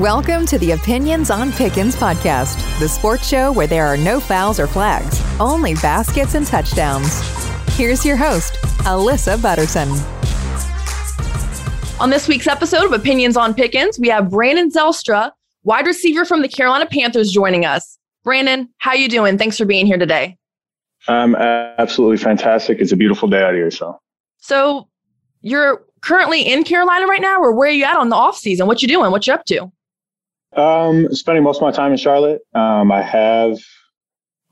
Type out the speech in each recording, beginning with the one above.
Welcome to the Opinions on Pickens podcast, the sports show where there are no fouls or flags, only baskets and touchdowns. Here's your host, Alyssa Butterson. On this week's episode of Opinions on Pickens, we have Brandon Zylstra, wide receiver from the Carolina Panthers, joining us. Brandon, how you doing? Thanks for being here today. I'm absolutely fantastic. It's a beautiful day out here. So, so you're currently in Carolina right now, or where are you at on the off season? What you doing? What you up to? Um, spending most of my time in Charlotte. Um, I have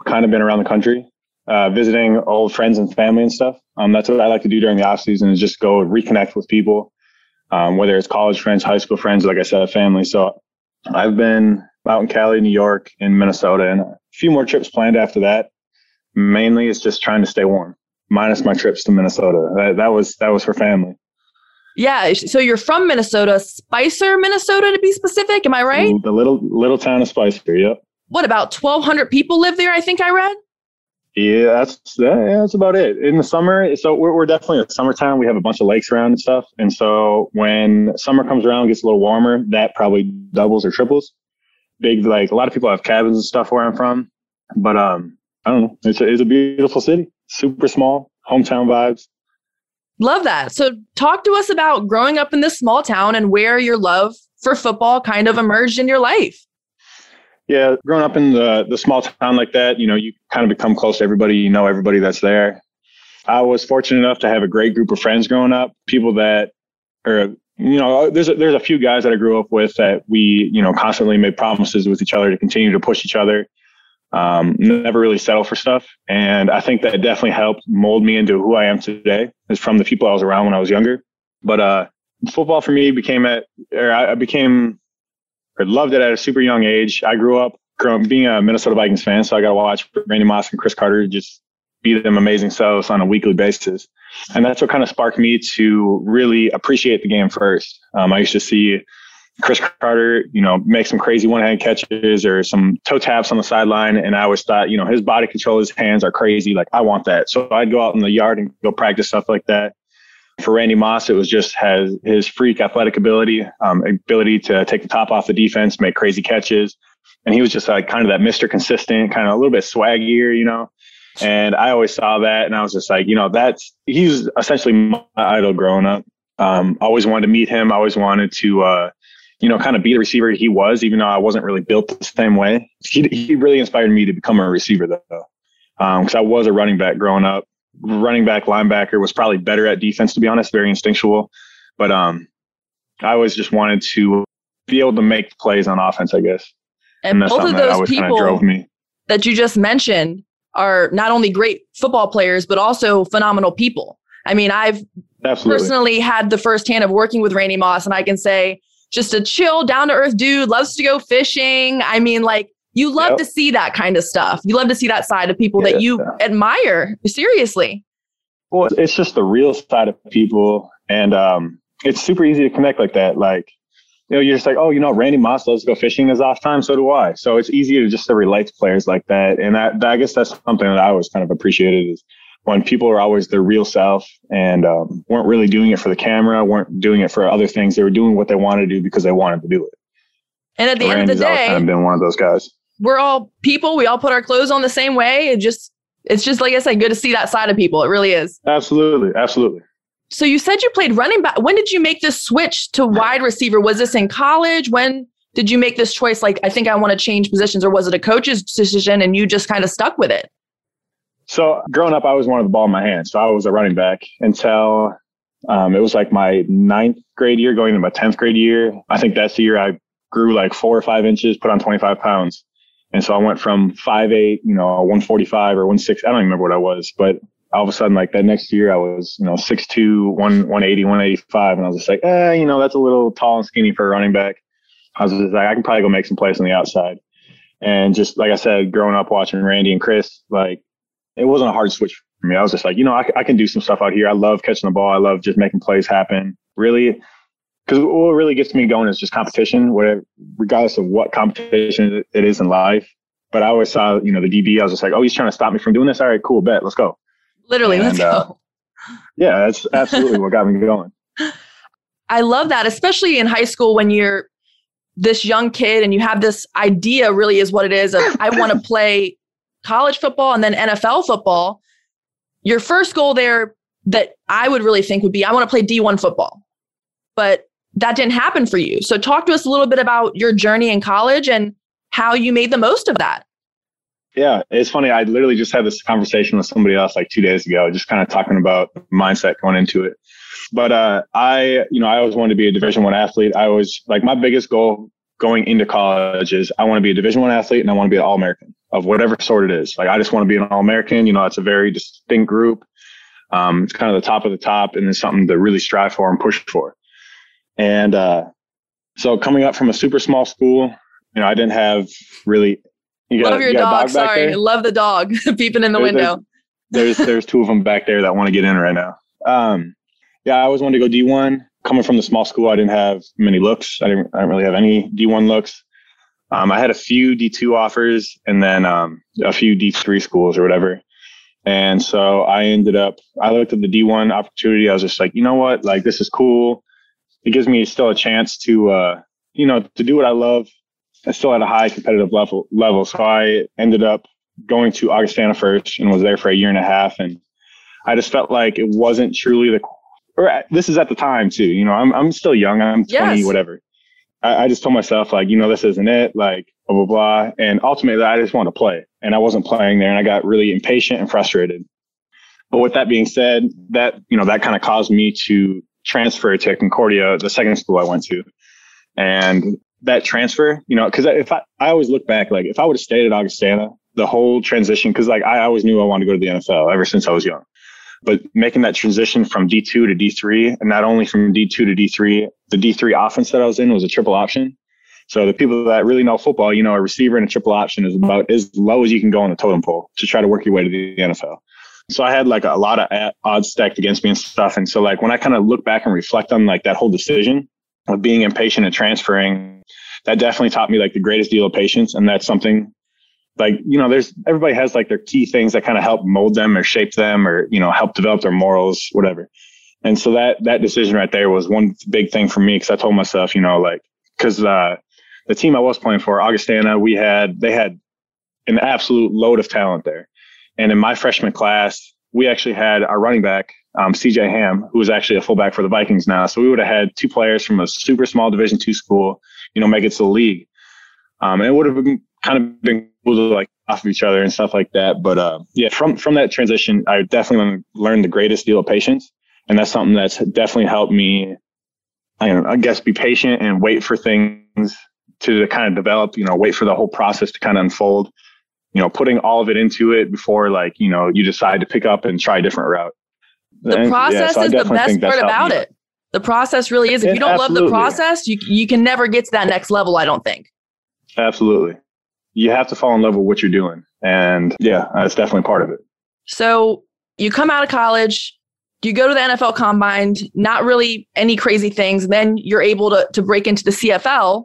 kind of been around the country, uh, visiting old friends and family and stuff. Um, that's what I like to do during the off season is just go reconnect with people, um, whether it's college friends, high school friends, like I said, family. So I've been out in Cali, New York, in Minnesota, and a few more trips planned after that. Mainly, it's just trying to stay warm, minus my trips to Minnesota. That, that was that was for family. Yeah. So you're from Minnesota, Spicer, Minnesota, to be specific. Am I right? The little little town of Spicer. Yep. What about 1,200 people live there? I think I read. Yeah, that's yeah, that's about it. In the summer, so we're, we're definitely a summer town. We have a bunch of lakes around and stuff, and so when summer comes around, and gets a little warmer, that probably doubles or triples. Big like a lot of people have cabins and stuff where I'm from, but um, I don't know. It's a, it's a beautiful city, super small, hometown vibes. Love that. So, talk to us about growing up in this small town and where your love for football kind of emerged in your life. Yeah, growing up in the the small town like that, you know, you kind of become close to everybody. You know everybody that's there. I was fortunate enough to have a great group of friends growing up. People that, or you know, there's a, there's a few guys that I grew up with that we, you know, constantly made promises with each other to continue to push each other um, never really settle for stuff. And I think that definitely helped mold me into who I am today is from the people I was around when I was younger. But, uh, football for me became at, or I became, or loved it at a super young age. I grew up growing, being a Minnesota Vikings fan. So I got to watch Randy Moss and Cris Carter just be them amazing selves on a weekly basis. And that's what kind of sparked me to really appreciate the game first. Um, I used to see Cris Carter, you know, make some crazy one hand catches or some toe taps on the sideline. And I always thought, you know, his body control, his hands are crazy. Like, I want that. So I'd go out in the yard and go practice stuff like that. For Randy Moss, it was just has his freak athletic ability, um, ability to take the top off the defense, make crazy catches. And he was just like kind of that Mr. Consistent, kind of a little bit swaggier, you know. And I always saw that and I was just like, you know, that's he's essentially my idol growing up. Um, always wanted to meet him. Always wanted to uh, you know, kind of be the receiver he was, even though I wasn't really built the same way. He, he really inspired me to become a receiver though. Um, cause I was a running back growing up. Running back, linebacker was probably better at defense, to be honest, very instinctual. But, um, I always just wanted to be able to make plays on offense, I guess. And, and both of those people drove me. that you just mentioned are not only great football players, but also phenomenal people. I mean, I've Absolutely. personally had the firsthand of working with Randy Moss, and I can say just a chill, down to earth dude, loves to go fishing. I mean, like, you love yep. to see that kind of stuff. You love to see that side of people yeah, that you yeah. admire. Seriously. Well, it's just the real side of people. And um, it's super easy to connect like that. Like, you know, you're just like, oh, you know, Randy Moss loves to go fishing his off time. So do I. So it's easy to just to relate to players like that. And that, I guess that's something that I always kind of appreciated is when people are always their real self and um, weren't really doing it for the camera, weren't doing it for other things. They were doing what they wanted to do because they wanted to do it. And at the end of the day, kind of been one of those guys. We're all people. We all put our clothes on the same way. It just, it's just like I said, good to see that side of people. It really is. Absolutely, absolutely. So you said you played running back. When did you make this switch to wide receiver? Was this in college? When did you make this choice? Like, I think I want to change positions, or was it a coach's decision and you just kind of stuck with it? So growing up, I was one of the ball in my hand. So I was a running back until um, it was like my ninth grade year, going into my 10th grade year. I think that's the year I grew like four or five inches, put on 25 pounds. And so I went from five eight, you know, 145 or 160. I don't remember what I was, but all of a sudden, like that next year, I was, you know, 6'2, 180, 185. And I was just like, eh, you know, that's a little tall and skinny for a running back. I was just like, I can probably go make some plays on the outside. And just like I said, growing up watching Randy and Cris, like it wasn't a hard switch for me. I was just like, you know, I, I can do some stuff out here. I love catching the ball. I love just making plays happen. Really, because what really gets me going is just competition, whatever, regardless of what competition it is in life. But I always saw, you know, the DB. I was just like, oh, he's trying to stop me from doing this. All right, cool, bet, let's go. Literally, and, let's uh, go. yeah, that's absolutely what got me going. I love that, especially in high school when you're this young kid and you have this idea really is what it is of I want to play college football and then NFL football. Your first goal there that I would really think would be I want to play D1 football. But that didn't happen for you. So talk to us a little bit about your journey in college and how you made the most of that. Yeah, it's funny. I literally just had this conversation with somebody else like two days ago, just kind of talking about mindset going into it. But uh, I, you know, I always wanted to be a Division One athlete. I was like my biggest goal going into college is I want to be a Division One athlete and I want to be an All American of whatever sort it is. Like I just want to be an All American. You know, it's a very distinct group. Um, it's kind of the top of the top, and it's something to really strive for and push for. And uh, so coming up from a super small school, you know, I didn't have really. You got, Love your you dog. dog sorry, love the dog peeping in the there, window. There's, there's there's two of them back there that want to get in right now. Um, yeah, I always wanted to go D1. Coming from the small school, I didn't have many looks. I didn't, I didn't really have any D1 looks. Um, I had a few D2 offers and then um, a few D3 schools or whatever. And so I ended up, I looked at the D1 opportunity. I was just like, you know what? Like, this is cool it gives me still a chance to, uh, you know, to do what I love. I still at a high competitive level level. So I ended up going to Augustana first and was there for a year and a half. And I just felt like it wasn't truly the, or this is at the time too, you know, I'm, I'm still young. I'm 20, yes. whatever. I, I just told myself like, you know, this isn't it. Like, blah, blah, blah. And ultimately I just wanted to play and I wasn't playing there and I got really impatient and frustrated. But with that being said, that, you know, that kind of caused me to transfer to Concordia, the second school I went to. And that transfer, you know, because if I, I always look back, like if I would have stayed at Augustana, the whole transition, because like I always knew I wanted to go to the NFL ever since I was young. But making that transition from D2 to D3, and not only from D2 to D3, the D3 offense that I was in was a triple option. So the people that really know football, you know, a receiver and a triple option is about as low as you can go on the totem pole to try to work your way to the NFL. So I had like a lot of odds stacked against me and stuff. And so like when I kind of look back and reflect on like that whole decision of being impatient and transferring, that definitely taught me like the greatest deal of patience. And that's something like, you know, there's everybody has like their key things that kind of help mold them or shape them or, you know, help develop their morals, whatever. And so that, that decision right there was one big thing for me. Cause I told myself, you know, like, cause, uh, the team I was playing for, Augustana, we had, they had an absolute load of talent there. And in my freshman class, we actually had our running back, um, CJ Ham, who was actually a fullback for the Vikings now. So we would have had two players from a super small Division two school, you know, make it to the league. Um, and it would have been kind of been cool to like off of each other and stuff like that. But uh, yeah, from from that transition, I definitely learned the greatest deal of patience, and that's something that's definitely helped me. I, know, I guess be patient and wait for things to kind of develop. You know, wait for the whole process to kind of unfold you know, putting all of it into it before like, you know, you decide to pick up and try a different route. The and, process yeah, so is the best part about it. The process really is. If you don't absolutely. love the process, you you can never get to that next level, I don't think. Absolutely. You have to fall in love with what you're doing. And yeah, that's definitely part of it. So you come out of college, you go to the NFL combine, not really any crazy things. Then you're able to, to break into the CFL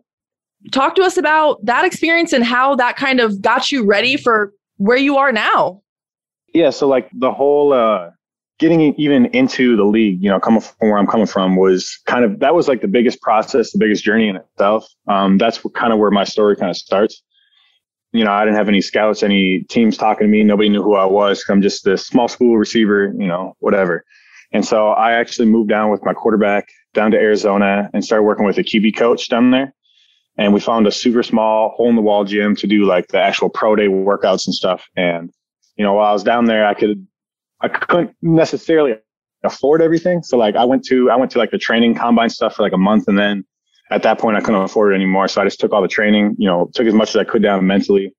talk to us about that experience and how that kind of got you ready for where you are now. Yeah, so like the whole uh getting even into the league, you know, coming from where I'm coming from was kind of that was like the biggest process, the biggest journey in itself. Um, that's kind of where my story kind of starts. You know, I didn't have any scouts, any teams talking to me. Nobody knew who I was. I'm just a small school receiver, you know, whatever. And so I actually moved down with my quarterback down to Arizona and started working with a QB coach down there and we found a super small hole in the wall gym to do like the actual pro day workouts and stuff. And, you know, while I was down there, I could, I couldn't necessarily afford everything. So like I went to, I went to like the training combine stuff for like a month. And then at that point I couldn't afford it anymore. So I just took all the training, you know, took as much as I could down mentally.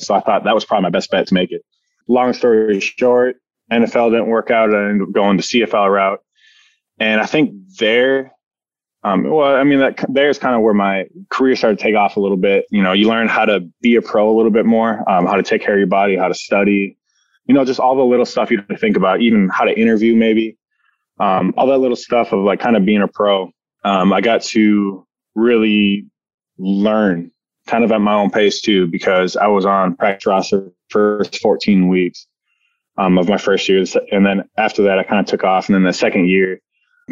So I thought that was probably my best bet to make it. Long story short, NFL didn't work out. I ended up going the CFL route. And I think there um, well, I mean, that there's kind of where my career started to take off a little bit. You know, you learn how to be a pro a little bit more, um, how to take care of your body, how to study, you know, just all the little stuff you think about, even how to interview, maybe, um, all that little stuff of like kind of being a pro. Um, I got to really learn kind of at my own pace too, because I was on practice roster first 14 weeks um, of my first year. And then after that, I kind of took off. And then the second year,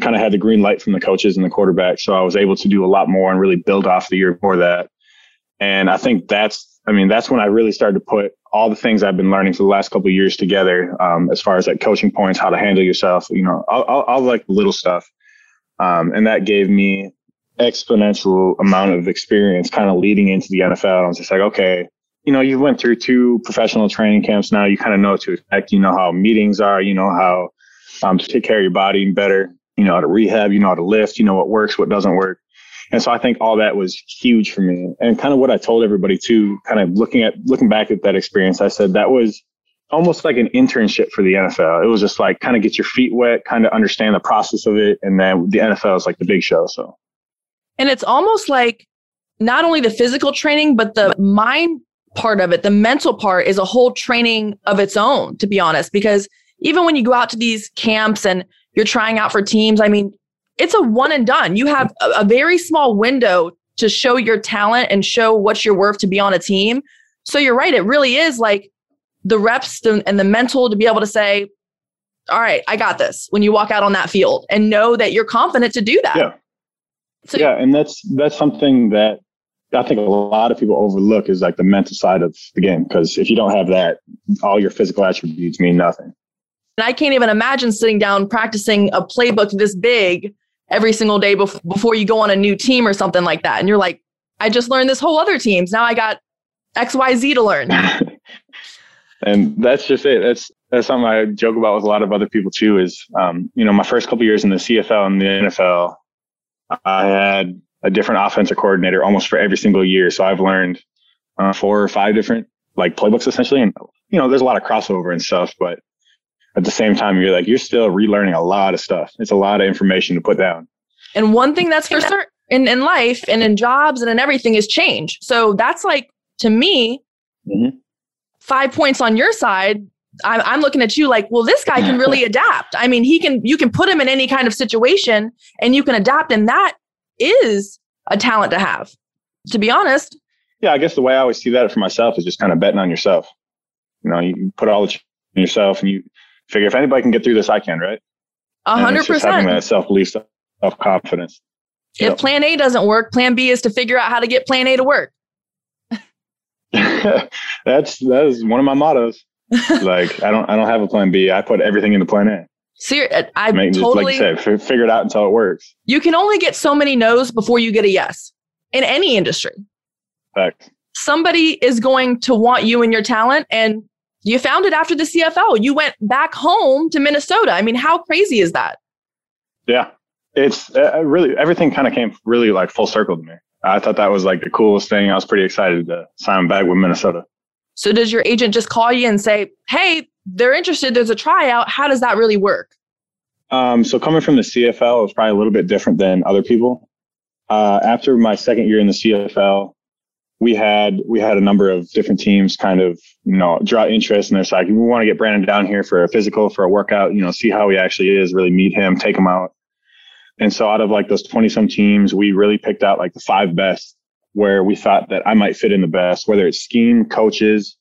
kind of had the green light from the coaches and the quarterback. So I was able to do a lot more and really build off the year before that. And I think that's, I mean, that's when I really started to put all the things I've been learning for the last couple of years together, um, as far as like coaching points, how to handle yourself, you know, all, all, all like little stuff. Um, and that gave me exponential amount of experience kind of leading into the NFL. I was just like, okay, you know, you went through two professional training camps now. You kind of know what to expect. You know how meetings are. You know how um, to take care of your body better. You know how to rehab. You know how to lift. You know what works, what doesn't work. And so I think all that was huge for me. And kind of what I told everybody too, kind of looking at looking back at that experience, I said that was almost like an internship for the NFL. It was just like kind of get your feet wet, kind of understand the process of it, and then the NFL is like the big show. So, and it's almost like not only the physical training, but the mind part of it, the mental part is a whole training of its own, to be honest, because even when you go out to these camps and you're trying out for teams, I mean, it's a one and done. You have a, a very small window to show your talent and show what you're worth to be on a team. So you're right. It really is like the reps and the mental to be able to say, all right, I got this when you walk out on that field and know that you're confident to do that. Yeah. So, yeah. And that's, that's something that I think a lot of people overlook is like the mental side of the game. Cause if you don't have that, all your physical attributes mean nothing. And I can't even imagine sitting down practicing a playbook this big every single day bef- before you go on a new team or something like that. And you're like, I just learned this whole other teams. Now I got XYZ to learn. and that's just it. That's that's something I joke about with a lot of other people too. Is um, you know, my first couple years in the CFL and the NFL, I had a different offensive coordinator almost for every single year. So I've learned uh, four or five different like playbooks essentially. And, you know, there's a lot of crossover and stuff, but at the same time, you're like, you're still relearning a lot of stuff. It's a lot of information to put down. And one thing that's for certain in, in life and in jobs and in everything is change. So that's like, to me, mm-hmm. five points on your side. I'm, I'm looking at you like, well, this guy can really adapt. I mean, he can, you can put him in any kind of situation and you can adapt. And that is a talent to have, to be honest. Yeah, I guess the way I always see that for myself is just kind of betting on yourself. You know, you put all the in yourself and you figure if anybody can get through this, I can, right? A hundred percent. Having that self belief, self confidence. If plan A doesn't work, plan B is to figure out how to get plan A to work. That's that is one of my mottos. Like I don't I don't have a plan B. I put everything into plan A. Ser- uh, I Make, totally like you said, figure it out until it works. You can only get so many no's before you get a yes in any industry. Fact. Somebody is going to want you and your talent, and you found it after the CFL. You went back home to Minnesota. I mean, how crazy is that? Yeah, it's uh, really everything kind of came really like full circle to me. I thought that was like the coolest thing. I was pretty excited to sign back with Minnesota. So, does your agent just call you and say, "Hey, they're interested. There's a tryout. How does that really work? Um, so coming from the CFL, it was probably a little bit different than other people. Uh, after my second year in the CFL, we had we had a number of different teams kind of you know draw interest, and they're like, we want to get Brandon down here for a physical, for a workout, you know, see how he actually is, really meet him, take him out. And so out of like those 20 some teams, we really picked out like the five best where we thought that I might fit in the best, whether it's scheme, coaches,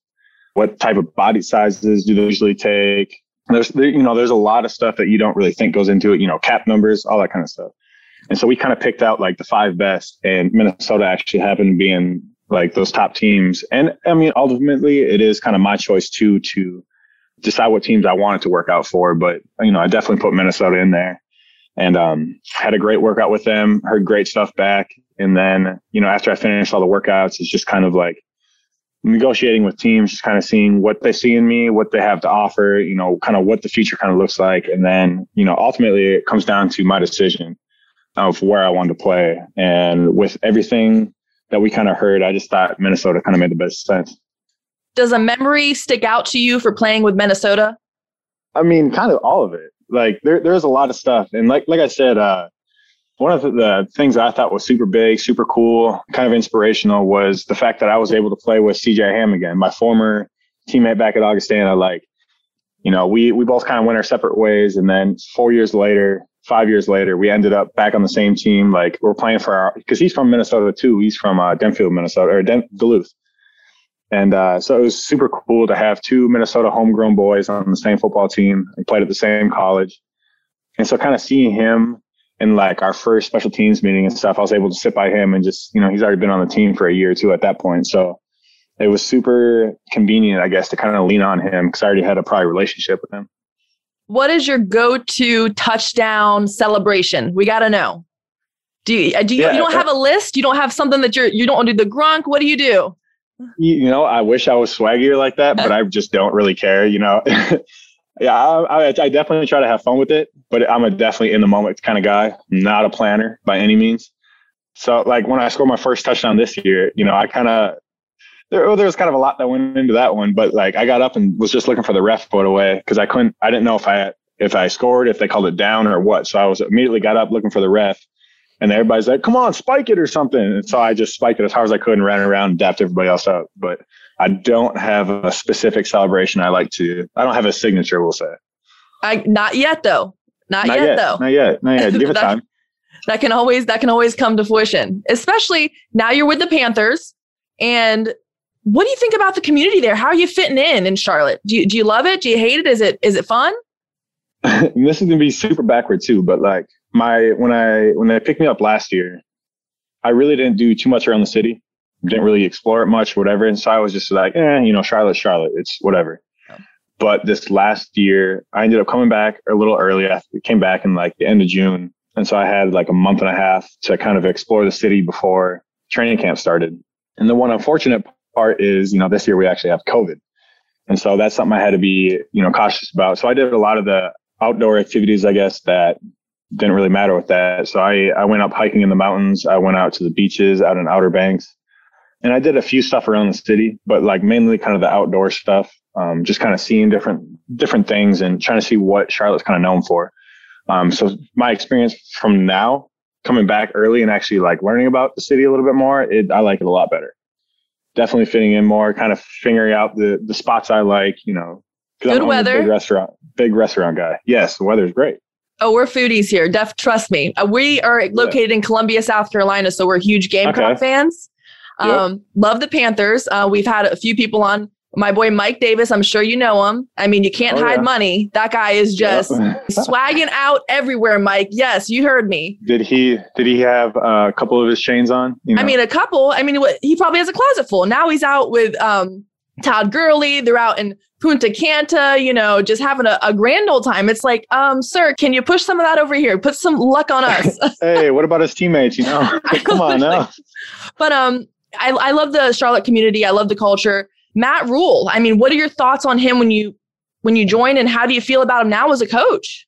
what type of body sizes do they usually take? There's, there, you know, there's a lot of stuff that you don't really think goes into it, you know, cap numbers, all that kind of stuff. And so we kind of picked out like the five best and Minnesota actually happened to be in like those top teams. And I mean, ultimately it is kind of my choice too, to decide what teams I wanted to work out for. But, you know, I definitely put Minnesota in there and, um, had a great workout with them, heard great stuff back. And then, you know, after I finish all the workouts, it's just kind of like, negotiating with teams, just kind of seeing what they see in me, what they have to offer, you know, kind of what the future kind of looks like. And then, you know, ultimately it comes down to my decision of where I wanted to play. And with everything that we kind of heard, I just thought Minnesota kind of made the best sense. Does a memory stick out to you for playing with Minnesota? I mean, kind of all of it. Like there, there's a lot of stuff. And like, like I said, uh, one of the things I thought was super big, super cool, kind of inspirational was the fact that I was able to play with CJ Ham again, my former teammate back at Augustana. Like, you know, we, we both kind of went our separate ways. And then four years later, five years later, we ended up back on the same team. Like we're playing for our, cause he's from Minnesota too. He's from uh, Denfield, Minnesota or Den- Duluth. And uh, so it was super cool to have two Minnesota homegrown boys on the same football team and played at the same college. And so kind of seeing him in like our first special teams meeting and stuff, I was able to sit by him and just, you know, he's already been on the team for a year or two at that point. So it was super convenient, I guess, to kind of lean on him because I already had a prior relationship with him. What is your go-to touchdown celebration? We got to know. Do you uh, do you, yeah, you don't have a list? You don't have something that you're you don't do the Gronk? What do you do? You know, I wish I was swaggier like that, but I just don't really care. You know, yeah, I, I, I, definitely try to have fun with it, but I'm a definitely in the moment kind of guy, not a planner by any means. So, like when I scored my first touchdown this year, you know, I kind of there, there was kind of a lot that went into that one, but like I got up and was just looking for the ref put away because I couldn't, I didn't know if I if I scored, if they called it down or what. So I was immediately got up looking for the ref, and everybody's like, "Come on, spike it or something." And so I just spiked it as hard as I could and ran around and dapped everybody else up. But I don't have a specific celebration I like to. I don't have a signature. We'll say. I not yet though. Not, not yet, yet, though. Not yet. Not yet. Give it time. That can always that can always come to fruition. Especially now you're with the Panthers. And what do you think about the community there? How are you fitting in in Charlotte? Do you, do you love it? Do you hate it? Is it is it fun? this is gonna be super backward too, but like my when I when they picked me up last year, I really didn't do too much around the city. Didn't really explore it much, whatever. And so I was just like, eh, you know, Charlotte, Charlotte, it's whatever. But this last year, I ended up coming back a little early. I came back in like the end of June. And so I had like a month and a half to kind of explore the city before training camp started. And the one unfortunate part is, you know, this year we actually have COVID. And so that's something I had to be, you know, cautious about. So I did a lot of the outdoor activities, I guess, that didn't really matter with that. So I, I went up hiking in the mountains. I went out to the beaches out in Outer Banks and I did a few stuff around the city, but like mainly kind of the outdoor stuff. Um, just kind of seeing different, different things and trying to see what Charlotte's kind of known for. Um, so my experience from now coming back early and actually like learning about the city a little bit more, it, I like it a lot better definitely fitting in more, kind of figuring out the the spots I like, you know. Good I'm, weather. big restaurant, big restaurant guy. Yes, the weather's great. Oh, we're foodies here. Def, trust me. Uh, we are located in Columbia, South Carolina, so we're huge Gamecock okay. fans. Um, yep. Love the Panthers. Uh, we've had a few people on my boy Mike Davis, I'm sure you know him. I mean, you can't oh, hide yeah. money. That guy is just swagging out everywhere, Mike. Yes, you heard me. Did he did he have uh, a couple of his chains on? You know? I mean, a couple. I mean, he probably has a closet full. Now he's out with um, Todd Gurley. They're out in Punta Cana, you know, just having a, a, grand old time. It's like, um, sir, can you push some of that over here? Put some luck on us. hey, what about his teammates? You know, come on now. But um, I, I love the Charlotte community. I love the culture. Matt Rhule. I mean, what are your thoughts on him when you when you joined, and how do you feel about him now as a coach?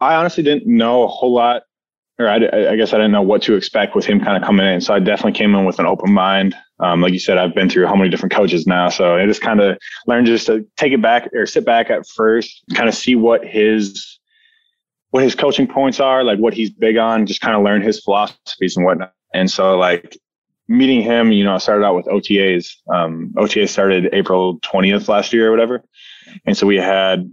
I honestly didn't know a whole lot, or I, I guess I didn't know what to expect with him kind of coming in. So I definitely came in with an open mind. Um, like you said, I've been through how many different coaches now, so I just kind of learned just to take it back or sit back at first, kind of see what his what his coaching points are, like what he's big on, just kind of learn his philosophies and whatnot. And so like meeting him, you know, I started out with OTAs. Um, OTA started April 20th last year or whatever. And so we had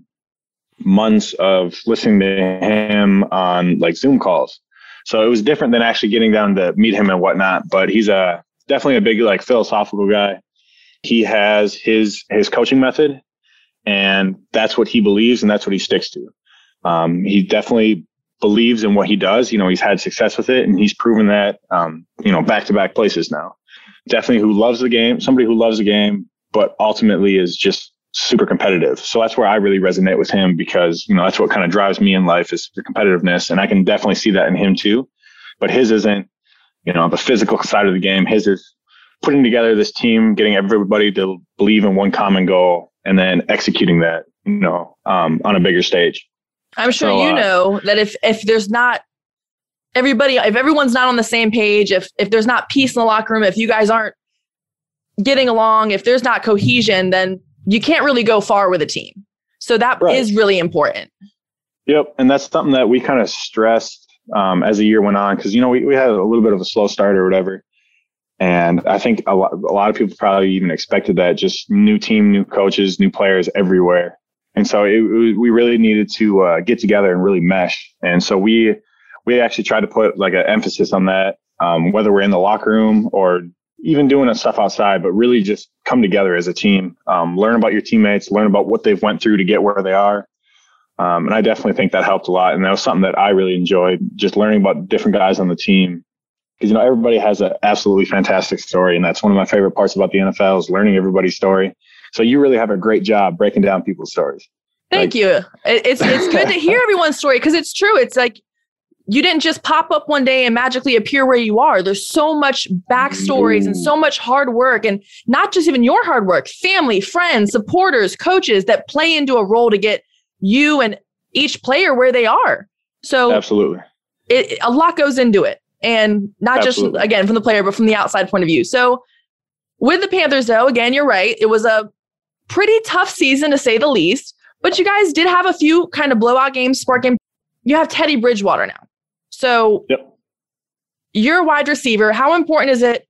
months of listening to him on like Zoom calls. So it was different than actually getting down to meet him and whatnot. But he's a definitely a big like philosophical guy. He has his his coaching method, and that's what he believes, and that's what he sticks to. Um, he definitely believes in what he does. You know, he's had success with it and he's proven that, um, you know, back to back places now. Definitely who loves the game, somebody who loves the game, but ultimately is just super competitive. So that's where I really resonate with him because, you know, that's what kind of drives me in life is the competitiveness. And I can definitely see that in him too. But his isn't, you know, the physical side of the game. His is putting together this team, getting everybody to believe in one common goal and then executing that, you know, um, on a bigger stage. I'm sure so, you uh, know that if if there's not everybody, if everyone's not on the same page, if if there's not peace in the locker room, if you guys aren't getting along, if there's not cohesion, then you can't really go far with a team. So that right. is really important. Yep, and that's something that we kind of stressed um, as the year went on because you know we we had a little bit of a slow start or whatever. And I think a lot, a lot of people probably even expected that just new team, new coaches, new players everywhere. And so it, it, we really needed to uh, get together and really mesh. And so we we actually tried to put like an emphasis on that, um, whether we're in the locker room or even doing stuff outside, but really just come together as a team, um, learn about your teammates, learn about what they've went through to get where they are, Um, and I definitely think that helped a lot. And that was something that I really enjoyed just learning about different guys on the team. Because, you know, everybody has an absolutely fantastic story. And that's one of my favorite parts about the NFL is learning everybody's story. So you really have a great job breaking down people's stories. Thank like, you. It's, it's good to hear everyone's story because it's true. It's like you didn't just pop up one day and magically appear where you are. There's so much backstories and so much hard work, and not just even your hard work, family, friends, supporters, coaches that play into a role to get you and each player where they are. So absolutely, it, a lot goes into it, and not absolutely. just again from the player, but from the outside point of view. So with the Panthers, though, again, you're right. It was a pretty tough season to say the least, but you guys did have a few kind of blowout games, spark game. You have Teddy Bridgewater now, so yep. you're a wide receiver. How important is it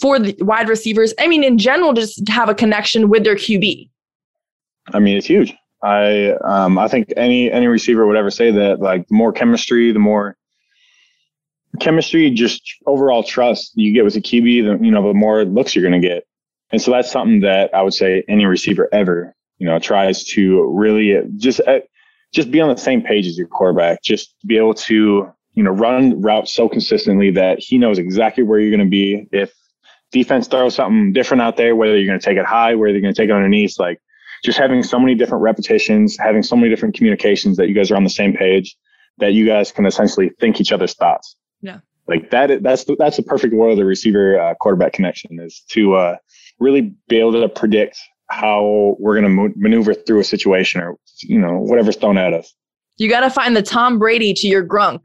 for the wide receivers? I mean, in general, just to have a connection with their QB. I mean, it's huge. I um, I think any any receiver would ever say that. Like the more chemistry, the more chemistry, just overall trust you get with a QB, the you know the more looks you're going to get. And so that's something that I would say any receiver ever you know tries to really just uh, just be on the same page as your quarterback. Just be able to you know run routes so consistently that he knows exactly where you're going to be if defense throws something different out there, whether you're going to take it high, whether you're going to take it underneath, like just having so many different repetitions, having so many different communications that you guys are on the same page, that you guys can essentially think each other's thoughts. Yeah. Like that, that's the, that's the perfect world of the receiver uh, quarterback connection is to uh, really be able to predict how we're going to maneuver through a situation or you know whatever's thrown at us. You got to find the Tom Brady to your Gronk.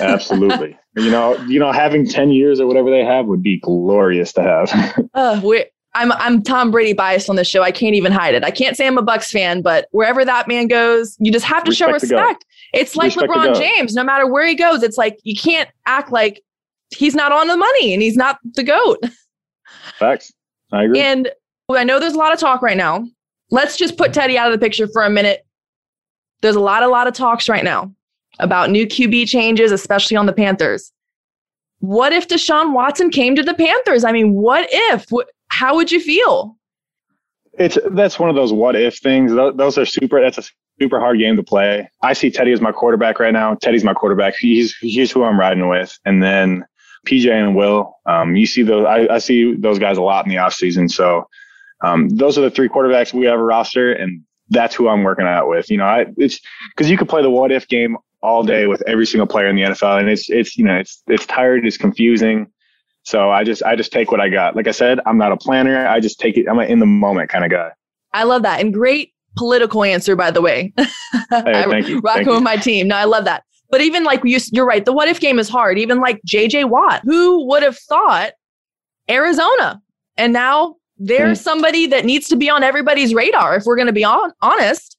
Absolutely. You know, you know, having ten years or whatever they have would be glorious to have. uh, we I'm I'm Tom Brady biased on this show. I can't even hide it. I can't say I'm a Bucs fan, but wherever that man goes, you just have to respect show respect. It's like respect LeBron James. No matter where he goes, it's like you can't act like he's not on the money and he's not the goat. Facts. I agree. And I know there's a lot of talk right now. Let's just put Teddy out of the picture for a minute. There's a lot, a lot of talks right now about new QB changes, especially on the Panthers. What if Deshaun Watson came to the Panthers? I mean, what if? What, how would you feel? It's that's one of those what if things. Those are super. That's a super hard game to play. I see Teddy as my quarterback right now. Teddy's my quarterback. He's he's who I'm riding with. And then PJ and Will. Um, you see those. I, I see those guys a lot in the off season. So um, those are the three quarterbacks we have a roster, and that's who I'm working out with. You know, I, it's because you could play the what if game all day with every single player in the NFL, and it's it's you know it's it's tired, it's confusing. So I just I just take what I got. Like I said, I'm not a planner. I just take it. I'm an in the moment kind of guy. I love that, and great political answer, by the way. hey, thank you. Rocking with my team. No, I love that. But even like you, you're right. The what if game is hard. Even like JJ Watt, who would have thought Arizona, and now there's hmm. somebody that needs to be on everybody's radar. If we're going to be on honest.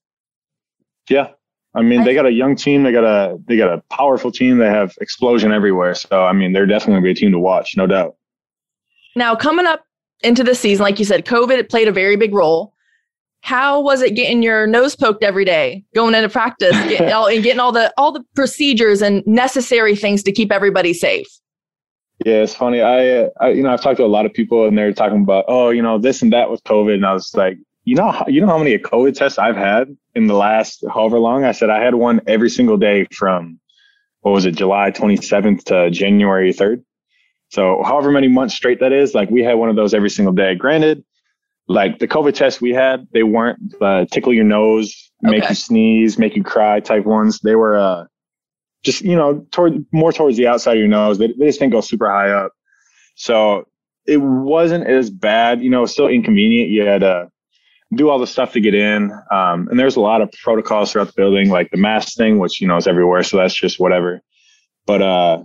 Yeah, I mean, they got a young team. They got a they got a powerful team. They have explosion everywhere. So I mean, they're definitely gonna be a team to watch, no doubt. Now coming up into the season, like you said, COVID played a very big role. How was it getting your nose poked every day, going into practice, getting all, and getting all the all the procedures and necessary things to keep everybody safe? Yeah, it's funny. I, uh, I, you know, I've talked to a lot of people, and they're talking about, oh, you know, this and that with COVID, and I was like, you know, you know how many COVID tests I've had in the last however long? I said I had one every single day from what was it, July 27th to January 3rd. So however many months straight that is, like we had one of those every single day. Granted, like the COVID tests we had, they weren't uh, tickle your nose, make okay. you sneeze, make you cry type ones. They were uh, just you know toward more towards the outside of your nose. They, they just didn't go super high up. So it wasn't as bad. You know, still inconvenient. You had to do all the stuff to get in. Um, and there's a lot of protocols throughout the building, like the mask thing, which, you know, is everywhere. So that's just whatever. But, uh,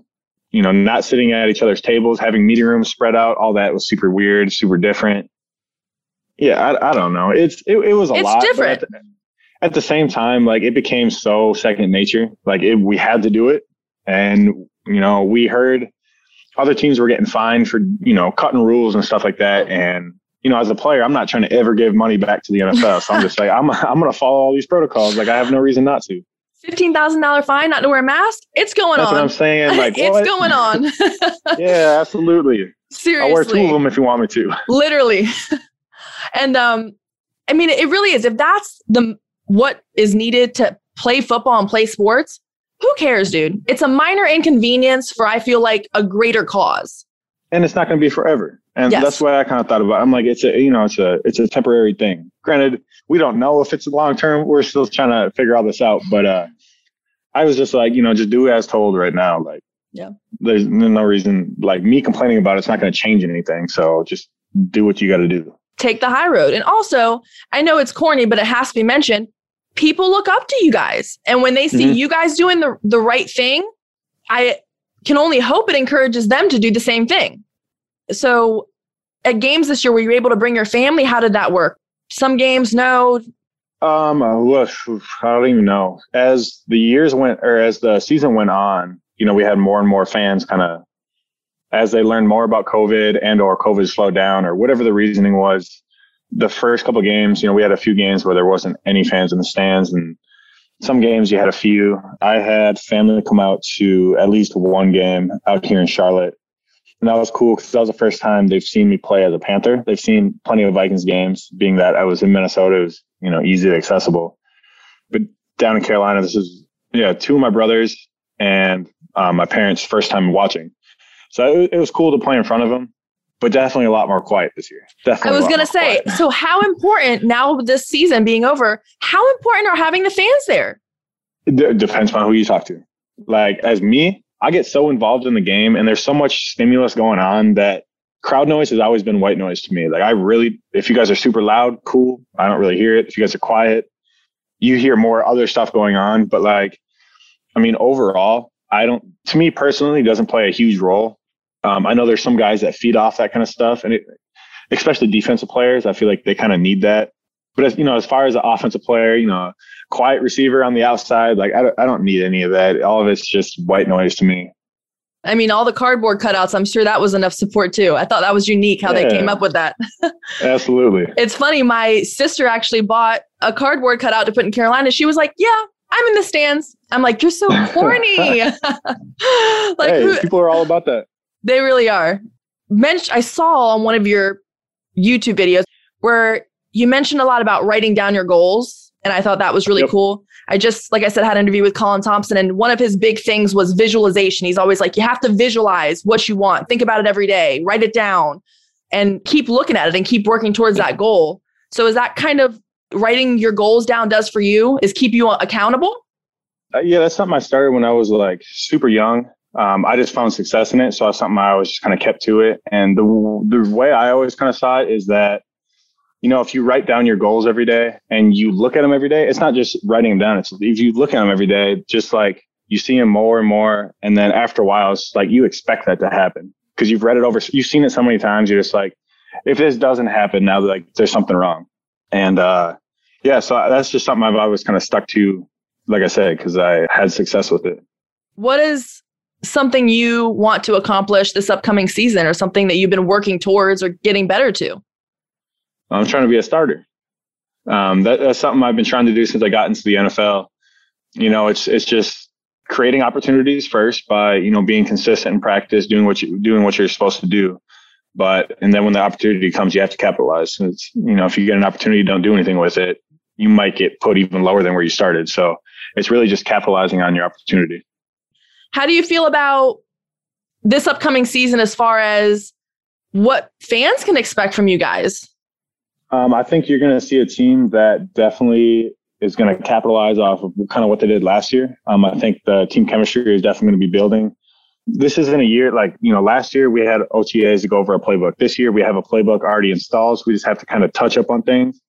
you know, not sitting at each other's tables, having meeting rooms spread out, all that was super weird, super different. Yeah, I, I don't know. It's it, it was a it's lot. Different. At the, at the, same time, like it became so second nature. Like it, we had to do it, and you know, we heard other teams were getting fined for you know cutting rules and stuff like that, and you know, as a player, I'm not trying to ever give money back to the NFL. So I'm just like, I'm, I'm going to follow all these protocols. Like I have no reason not to. Fifteen thousand dollar fine not to wear a mask. It's going That's on. That's what I'm saying. Like it's what? going on. yeah, absolutely. Seriously, I'll wear two of them if you want me to. Literally, and um, I mean, it really is. If that's the what is needed to play football and play sports, who cares, dude? It's a minor inconvenience for, I feel like, a greater cause. And it's not going to be forever. And yes. that's what I kind of thought about. I'm like, it's a, you know, it's a, it's a temporary thing. Granted, we don't know if it's long term. We're still trying to figure all this out. But uh, I was just like, you know, just do as told right now. Like, yeah, there's no reason. Like me complaining about it's not going to change anything. So just do what you got to do. Take the high road. And also, I know it's corny, but it has to be mentioned. People look up to you guys, and when they see mm-hmm. you guys doing the the right thing, I can only hope it encourages them to do the same thing. So, at games this year, were you able to bring your family? How did that work? Some games, no. Um, I don't even know. As the years went, or as the season went on, you know, we had more and more fans kind of as they learned more about COVID and or COVID slowed down or whatever the reasoning was. The first couple games, you know, we had a few games where there wasn't any fans in the stands, and some games you had a few. I had family come out to at least one game out here in Charlotte, and that was cool because that was the first time they've seen me play as a Panther. They've seen plenty of Vikings games, being that I was in Minnesota, it was you know easily accessible. But down in Carolina, this is yeah, two of my brothers and um, my parents' first time watching. So it, it, was cool to play in front of them, but definitely a lot more quiet this year. Definitely. I was going to say, quiet. so how important now this season being over, how important are having the fans there? It depends on who you talk to. Like as me, I get so involved in the game and there's so much stimulus going on that crowd noise has always been white noise to me. Like I really, if you guys are super loud, cool. I don't really hear it. If you guys are quiet, you hear more other stuff going on. But like, I mean, overall, I don't, to me personally, doesn't play a huge role. Um, I know there's some guys that feed off that kind of stuff, and it, especially defensive players. I feel like they kind of need that. But as you know, as far as an offensive player, you know, quiet receiver on the outside, like I don't, I don't need any of that. All of it's just white noise to me. I mean, all the cardboard cutouts, I'm sure that was enough support too. I thought that was unique how yeah, they came up with that. absolutely. It's funny. My sister actually bought a cardboard cutout to put in Carolina. She was like, Yeah, I'm in the stands. I'm like, You're so corny. like, hey, who, people are all about that. They really are. Mench- I saw on one of your YouTube videos where you mentioned a lot about writing down your goals. And I thought that was really yep. cool. I just, like I said, had an interview with Colin Thompson, and one of his big things was visualization. He's always like, you have to visualize what you want, think about it every day, write it down, and keep looking at it and keep working towards that goal. So, is that kind of writing your goals down does for you? Is keep you accountable? Uh, yeah, that's something I started when I was like super young um, I just found success in it. So that's something I always just kind of kept to it. And the, the way I always kind of saw it is that, you know, if you write down your goals every day and you look at them every day, it's not just writing them down. It's if you look at them every day, just like you see them more and more. And then after a while, it's like you expect that to happen because you've read it over. You've seen it so many times. You're just like, if this doesn't happen now, like there's something wrong. And, uh, yeah, so that's just something I've always kind of stuck to, like I said, because I had success with it. What is something you want to accomplish this upcoming season or something that you've been working towards or getting better to? I'm trying to be a starter. Um, that, that's something I've been trying to do since I got into the NFL. You know, it's it's just creating opportunities first by you know being consistent in practice, doing what you doing what you're supposed to do. But and then when the opportunity comes, you have to capitalize. It's you know if you get an opportunity, don't do anything with it, you might get put even lower than where you started. So it's really just capitalizing on your opportunity. How do you feel about this upcoming season as far as what fans can expect from you guys? Um, I think you're going to see a team that definitely is going to capitalize off of kind of what they did last year. Um, I think the team chemistry is definitely going to be building. This isn't a year like, you know, last year we had OTAs to go over a playbook. This year we have a playbook already installed. So we just have to kind of touch up on things.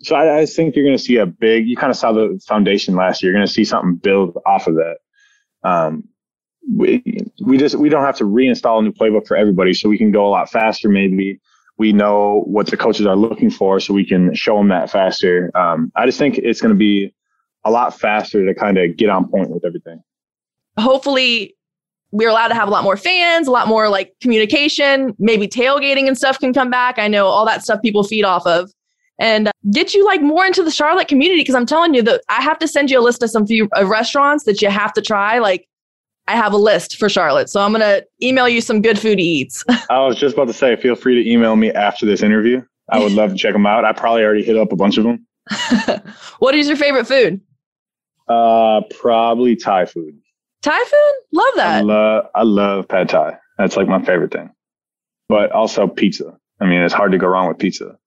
So I, I think you're going to see a big, you kind of saw the foundation last year. You're going to see something build off of that. Um, we we just we don't have to reinstall a new playbook for everybody, so we can go a lot faster. Maybe we know what the coaches are looking for, so we can show them that faster. Um, I just think it's going to be a lot faster to kind of get on point with everything. Hopefully, we're allowed to have a lot more fans, a lot more like communication. Maybe tailgating and stuff can come back. I know all that stuff people feed off of and get you like more into the Charlotte community. Cause I'm telling you that I have to send you a list of some few uh, restaurants that you have to try. Like I have a list for Charlotte. So I'm going to email you some good food eats. I was just about to say, feel free to email me after this interview. I would love to check them out. I probably already hit up a bunch of them. what is your favorite food? Uh, probably Thai food. Thai food? Love that. I love, I love pad Thai. That's like my favorite thing. But also pizza. I mean, it's hard to go wrong with pizza.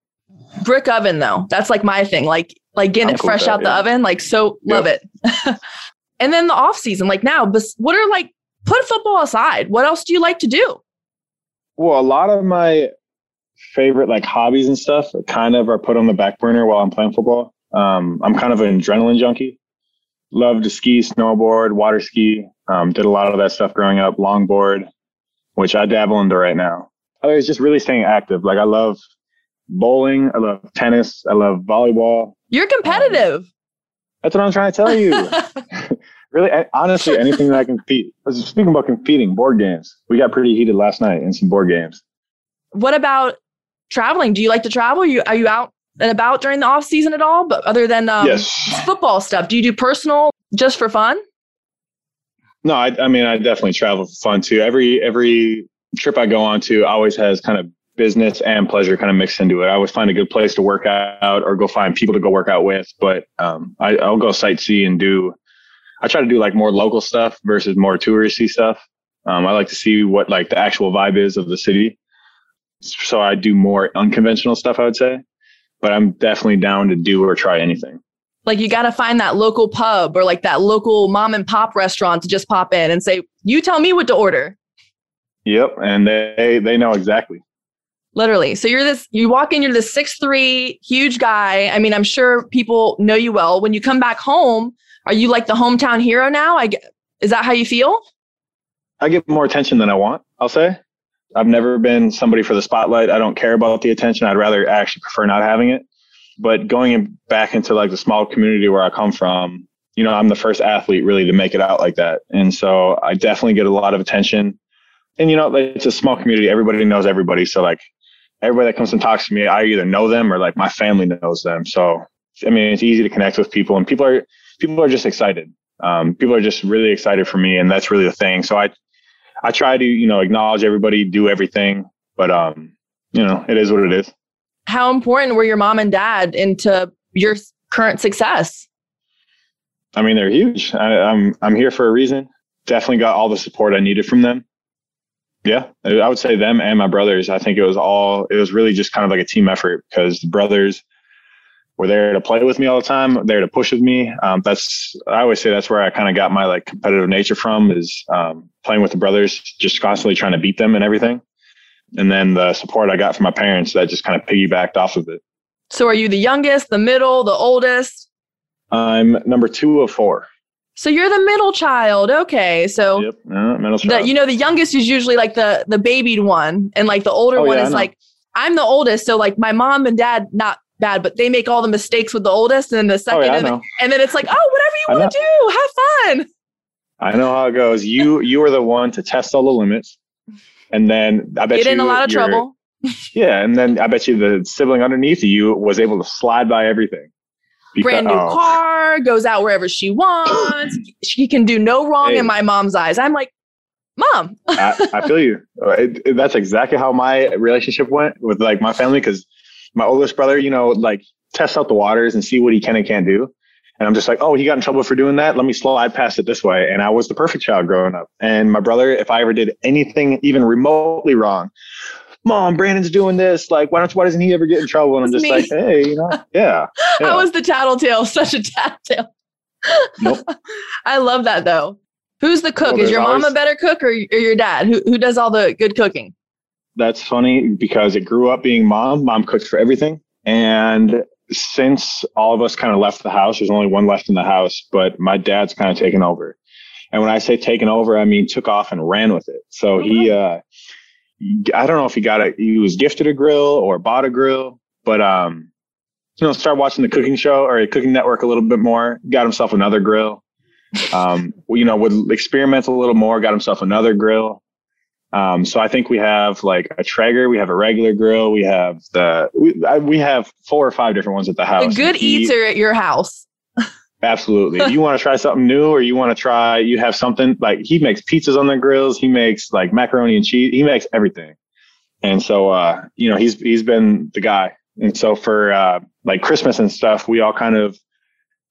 Brick oven though. That's like my thing. Like like getting I'm it cool fresh that, out yeah. the oven. Like so love yep. it. and then the off season, like now, what are like put football aside. What else do you like to do? Well, a lot of my favorite like hobbies and stuff kind of are put on the back burner while I'm playing football. Um, I'm kind of an adrenaline junkie. Love to ski, snowboard, water ski. Um, did a lot of that stuff growing up. Longboard, which I dabble into right now. I was just really staying active. Like I love bowling. I love tennis. I love volleyball. You're competitive. Um, that's what I'm trying to tell you. really, honestly, anything that I can compete. Speaking about competing, board games. We got pretty heated last night in some board games. What about traveling? Do you like to travel? Are you are you out and about during the off season at all? But other than um, yes. football stuff, do you do personal just for fun? No, I, I mean I definitely travel for fun too. Every every trip I go on to always has kind of business and pleasure kind of mixed into it. I always find a good place to work out or go find people to go work out with. But um, I, I'll go sightsee and do. I try to do like more local stuff versus more touristy stuff. Um, I like to see what like the actual vibe is of the city so I do more unconventional stuff, I would say. But I'm definitely down to do or try anything. Like you got to find that local pub or like that local mom and pop restaurant to just pop in and say, "You tell me what to order." Yep, and they they know exactly. Literally. So you're this you walk in, you're this six three huge guy. I mean, I'm sure people know you well. When you come back home, are you like the hometown hero now? I get, is that how you feel? I get more attention than I want, I'll say. I've never been somebody for the spotlight. I don't care about the attention. I'd rather actually prefer not having it. But going back into like the small community where I come from, you know, I'm the first athlete really to make it out like that. And so I definitely get a lot of attention. And you know, it's a small community. Everybody knows everybody. So like everybody that comes and talks to me, I either know them or like my family knows them. So I mean, it's easy to connect with people and people are people are just excited. Um, people are just really excited for me, and that's really the thing. So I I try to, you know, acknowledge everybody, do everything, but um, you know, it is what it is. How important were your mom and dad into your current success? I mean, they're huge. I, I'm I'm here for a reason. Definitely got all the support I needed from them. Yeah, I would say them and my brothers. I think it was all. It was really just kind of like a team effort because the brothers were there to play with me all the time, there to push with me. Um, that's I always say that's where I kind of got my like competitive nature from is um, playing with the brothers, just constantly trying to beat them and everything. And then the support I got from my parents that just kind of piggybacked off of it. So are you the youngest, the middle, the oldest? I'm number two of four. So you're the middle child. Okay. So yep, uh, middle child. The, you know, the youngest is usually like the the babied one, and like the older oh, one yeah, is like I'm the oldest. So like my mom and dad not bad, but they make all the mistakes with the oldest and then the second, oh, yeah, and, then, and, then it's like, oh, whatever you want to do, have fun. I know how it goes. You you are the one to test all the limits, and then I bet you get you in a lot of trouble. yeah, and then I bet you the sibling underneath you was able to slide by everything. Because, Brand new oh. car, goes out wherever she wants. she can do no wrong hey. in my mom's eyes. I'm like, mom. I, I, feel you. It, it, that's exactly how my relationship went with like my family because my oldest brother, you know, like test out the waters and see what he can and can't do. And I'm just like, oh, he got in trouble for doing that. Let me slide past it this way. And I was the perfect child growing up. And my brother, if I ever did anything even remotely wrong, mom, Brandon's doing this. Like, why don't, why doesn't he ever get in trouble? And I'm just me. like, hey, you know, yeah, yeah. I was the tattletale, such a tattletale. Nope. I love that though. Who's the cook? Well, Is your mom a better cook or, or your dad? Who, who does all the good cooking? That's funny because it grew up being mom. Mom cooked for everything. And since all of us kind of left the house, there's only one left in the house, but my dad's kind of taken over. And when I say taken over, I mean took off and ran with it. So he, uh, I don't know if he got it, he was gifted a grill or bought a grill, but, um, you know, start watching the cooking show or a cooking network a little bit more, got himself another grill. Um, you know, would experiment a little more, got himself another grill. Um, so I think we have like a Traeger, we have a regular grill, we have the we, I, we have four or five different ones at the house. The good eats are at your house. Absolutely. you want to try something new or you want to try, you have something like he makes pizzas on the grills. He makes like macaroni and cheese. He makes everything. And so, uh, you know, he's, he's been the guy. And so for, uh, like Christmas and stuff, we all kind of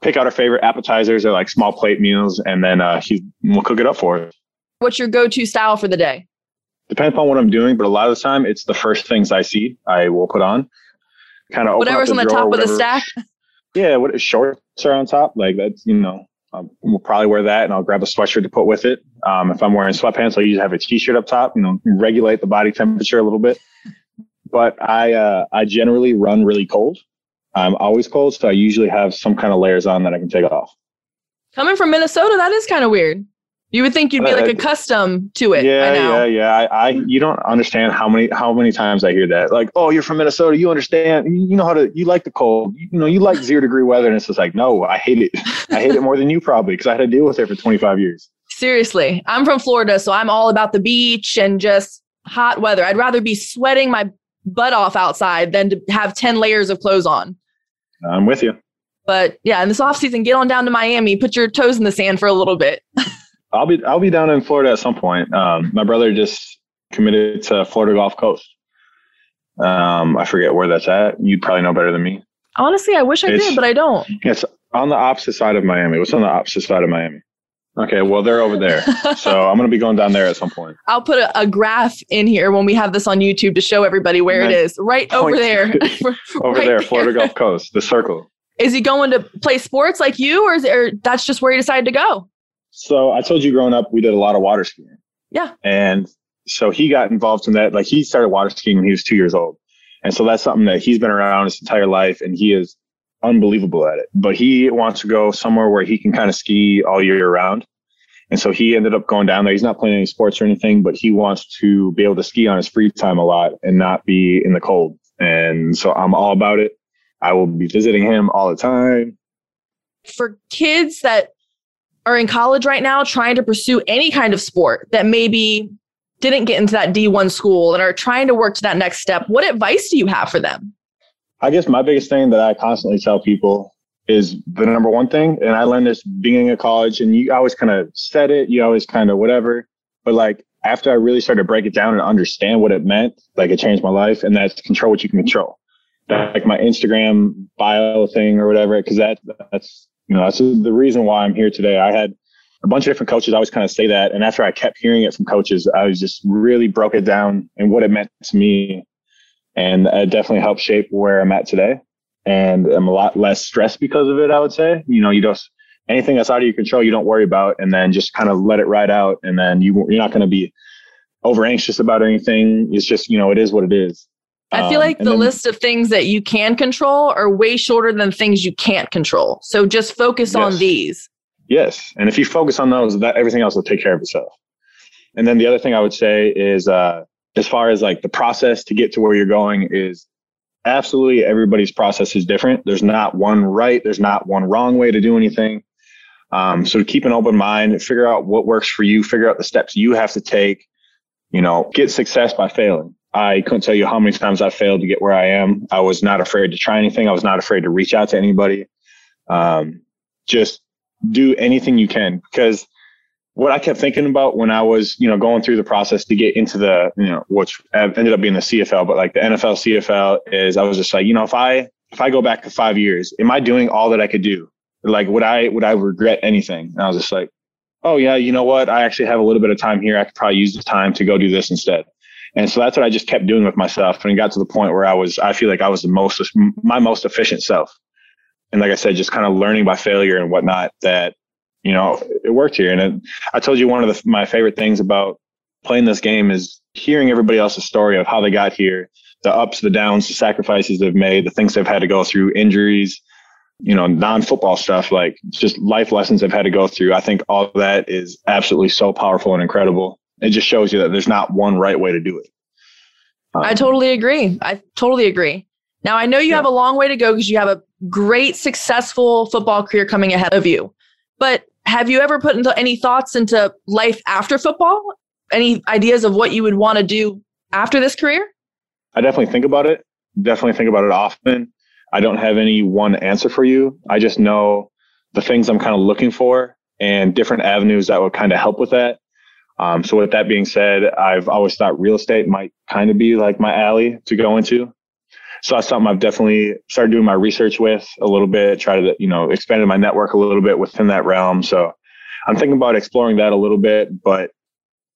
pick out our favorite appetizers or like small plate meals, and then uh, he will cook it up for us. What's your go-to style for the day? Depends on what I'm doing, but a lot of the time it's the first things I see I will put on. Kind of whatever's on the top of the stack. Yeah, what shorts are on top? Like that's you know um, we'll probably wear that, and I'll grab a sweatshirt to put with it. Um, if I'm wearing sweatpants, I'll usually have a t-shirt up top. You know, regulate the body temperature a little bit. But I uh, I generally run really cold. I'm always cold, so I usually have some kind of layers on that I can take off. Coming from Minnesota, that is kind of weird. You would think you'd be like accustomed to it. Yeah, yeah, yeah. I, I, you don't understand how many, how many times I hear that. Like, oh, you're from Minnesota. You understand. You know how to. You like the cold. You know, you like zero degree weather. And it's just like, no, I hate it. I hate it more than you probably because I had to deal with it for 25 years. Seriously, I'm from Florida, so I'm all about the beach and just hot weather. I'd rather be sweating my butt off outside than to have 10 layers of clothes on. I'm with you. But yeah, in this off season, get on down to Miami, put your toes in the sand for a little bit. I'll be I'll be down in Florida at some point. Um, my brother just committed to Florida Gulf Coast. Um, I forget where that's at. You'd probably know better than me. Honestly, I wish I it's, did, but I don't. It's on the opposite side of Miami. What's on the opposite side of Miami? Okay, well they're over there, so I'm gonna be going down there at some point. I'll put a, a graph in here when we have this on YouTube to show everybody where it is. Right over there. over right there, Florida Gulf Coast, the circle. Is he going to play sports like you, or is it, or that's just where he decided to go? So I told you growing up, we did a lot of water skiing. Yeah. And so he got involved in that. Like he started water skiing when he was two years old. And so that's something that he's been around his entire life and he is unbelievable at it. But he wants to go somewhere where he can kind of ski all year round. And so he ended up going down there. He's not playing any sports or anything, but he wants to be able to ski on his free time a lot and not be in the cold. And so I'm all about it. I will be visiting him all the time. For kids that are in college right now trying to pursue any kind of sport that maybe didn't get into that D1 school and are trying to work to that next step, what advice do you have for them? I guess my biggest thing that I constantly tell people is the number one thing. And I learned this being in college and you always kind of said it, you always kind of whatever. But like after I really started to break it down and understand what it meant, like it changed my life. And that's control what you can control. Like my Instagram bio thing or whatever, because that that's you know, that's the reason why I'm here today. I had a bunch of different coaches always kind of say that. And after I kept hearing it from coaches, I was just really broke it down and what it meant to me. And it definitely helped shape where I'm at today. And I'm a lot less stressed because of it, I would say. You know, you just, anything that's out of your control, you don't worry about and then just kind of let it ride out. And then you, you're not going to be over anxious about anything. It's just, you know, it is what it is. I feel um, like um, the then, list of things that you can control are way shorter than things you can't control. So just focus yes. on these. Yes. And if you focus on those, that everything else will take care of itself. And then the other thing I would say is uh, as far as like the process to get to where you're going is absolutely everybody's process is different. There's not one right, there's not one wrong way to do anything. Um, so keep an open mind, figure out what works for you, figure out the steps you have to take, you know, get success by failing I couldn't tell you how many times I failed to get where I am. I was not afraid to try anything. I was not afraid to reach out to anybody. Um, just do anything you can because what I kept thinking about when I was, you know, going through the process to get into the, you know, which ended up being the CFL, but like the NFL CFL is, I was just like, you know, if I, if I go back to five years, am I doing all that I could do? Like, would I, would I regret anything? And I was just like, oh yeah, you know what? I actually have a little bit of time here. I could probably use the time to go do this instead. And so that's what I just kept doing with myself. And it got to the point where I was, I feel like I was the most, my most efficient self. And like I said, just kind of learning by failure and whatnot that, you know, it worked here. And it, I told you one of the, my favorite things about playing this game is hearing everybody else's story of how they got here, the ups, the downs, the sacrifices they've made, the things they've had to go through, injuries, you know, non-football stuff, like just life lessons they've had to go through. I think all that is absolutely so powerful and incredible it just shows you that there's not one right way to do it. Um, I totally agree. I totally agree. Now I know you yeah. have a long way to go because you have a great, successful football career coming ahead of you. But have you ever put into any thoughts into life after football? Any ideas of what you would want to do after this career? I definitely think about it. Definitely think about it often. I don't have any one answer for you. I just know the things I'm kind of looking for and different avenues that would kind of help with that. Um, so with that being said, I've always thought real estate might kind of be like my alley to go into. So that's something I've definitely started doing my research with a little bit, try to, you know, expanded my network a little bit within that realm. So I'm thinking about exploring that a little bit, but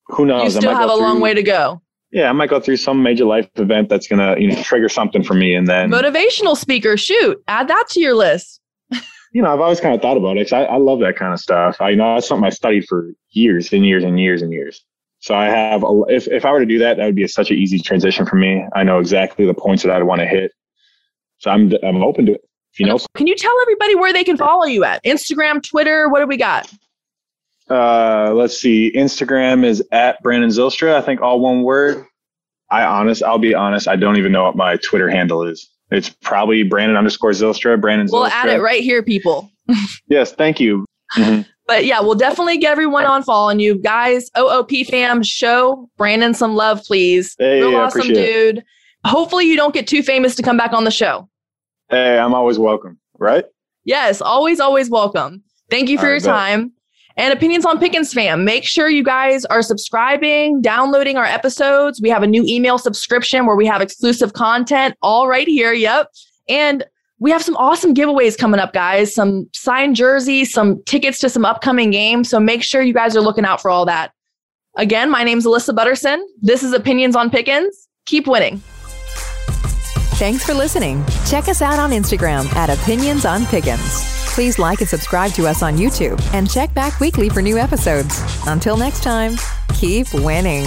who knows? You still have a through, long way to go. Yeah, I might go through some major life event that's gonna, you know, trigger something for me, and then motivational speaker. Shoot, add that to your list. You know, I've always kind of thought about it. I, I love that kind of stuff. I you know that's something I studied for years and years and years and years. So I have, a, if if I were to do that, that would be a, such an easy transition for me. I know exactly the points that I'd want to hit. So I'm I'm open to it. You know, can you tell everybody where they can follow you at Instagram, Twitter? What do we got? Uh, let's see. Instagram is at Brandon Zylstra. I think all one word. I honest, I'll be honest. I don't even know what my Twitter handle is. It's probably Brandon underscore Zylstra. Brandon. We'll add it right here, people. yes, thank you. Mm-hmm. But yeah, we'll definitely get everyone on following you guys. OOP fam, show Brandon some love, please. Hey, Real awesome dude. It. Hopefully, you don't get too famous to come back on the show. Hey, I'm always welcome, right? Yes, always, always welcome. Thank you for your time. And Opinions on Pickens fam, make sure you guys are subscribing, downloading our episodes. We have a new email subscription where we have exclusive content all right here. Yep. And we have some awesome giveaways coming up, guys. Some signed jerseys, some tickets to some upcoming games. So make sure you guys are looking out for all that. Again, my name's Alyssa Butterson. This is Opinions on Pickens. Keep winning. Thanks for listening. Check us out on Instagram at Opinions on Pickens. Please like and subscribe to us on YouTube and check back weekly for new episodes. Until next time, keep winning.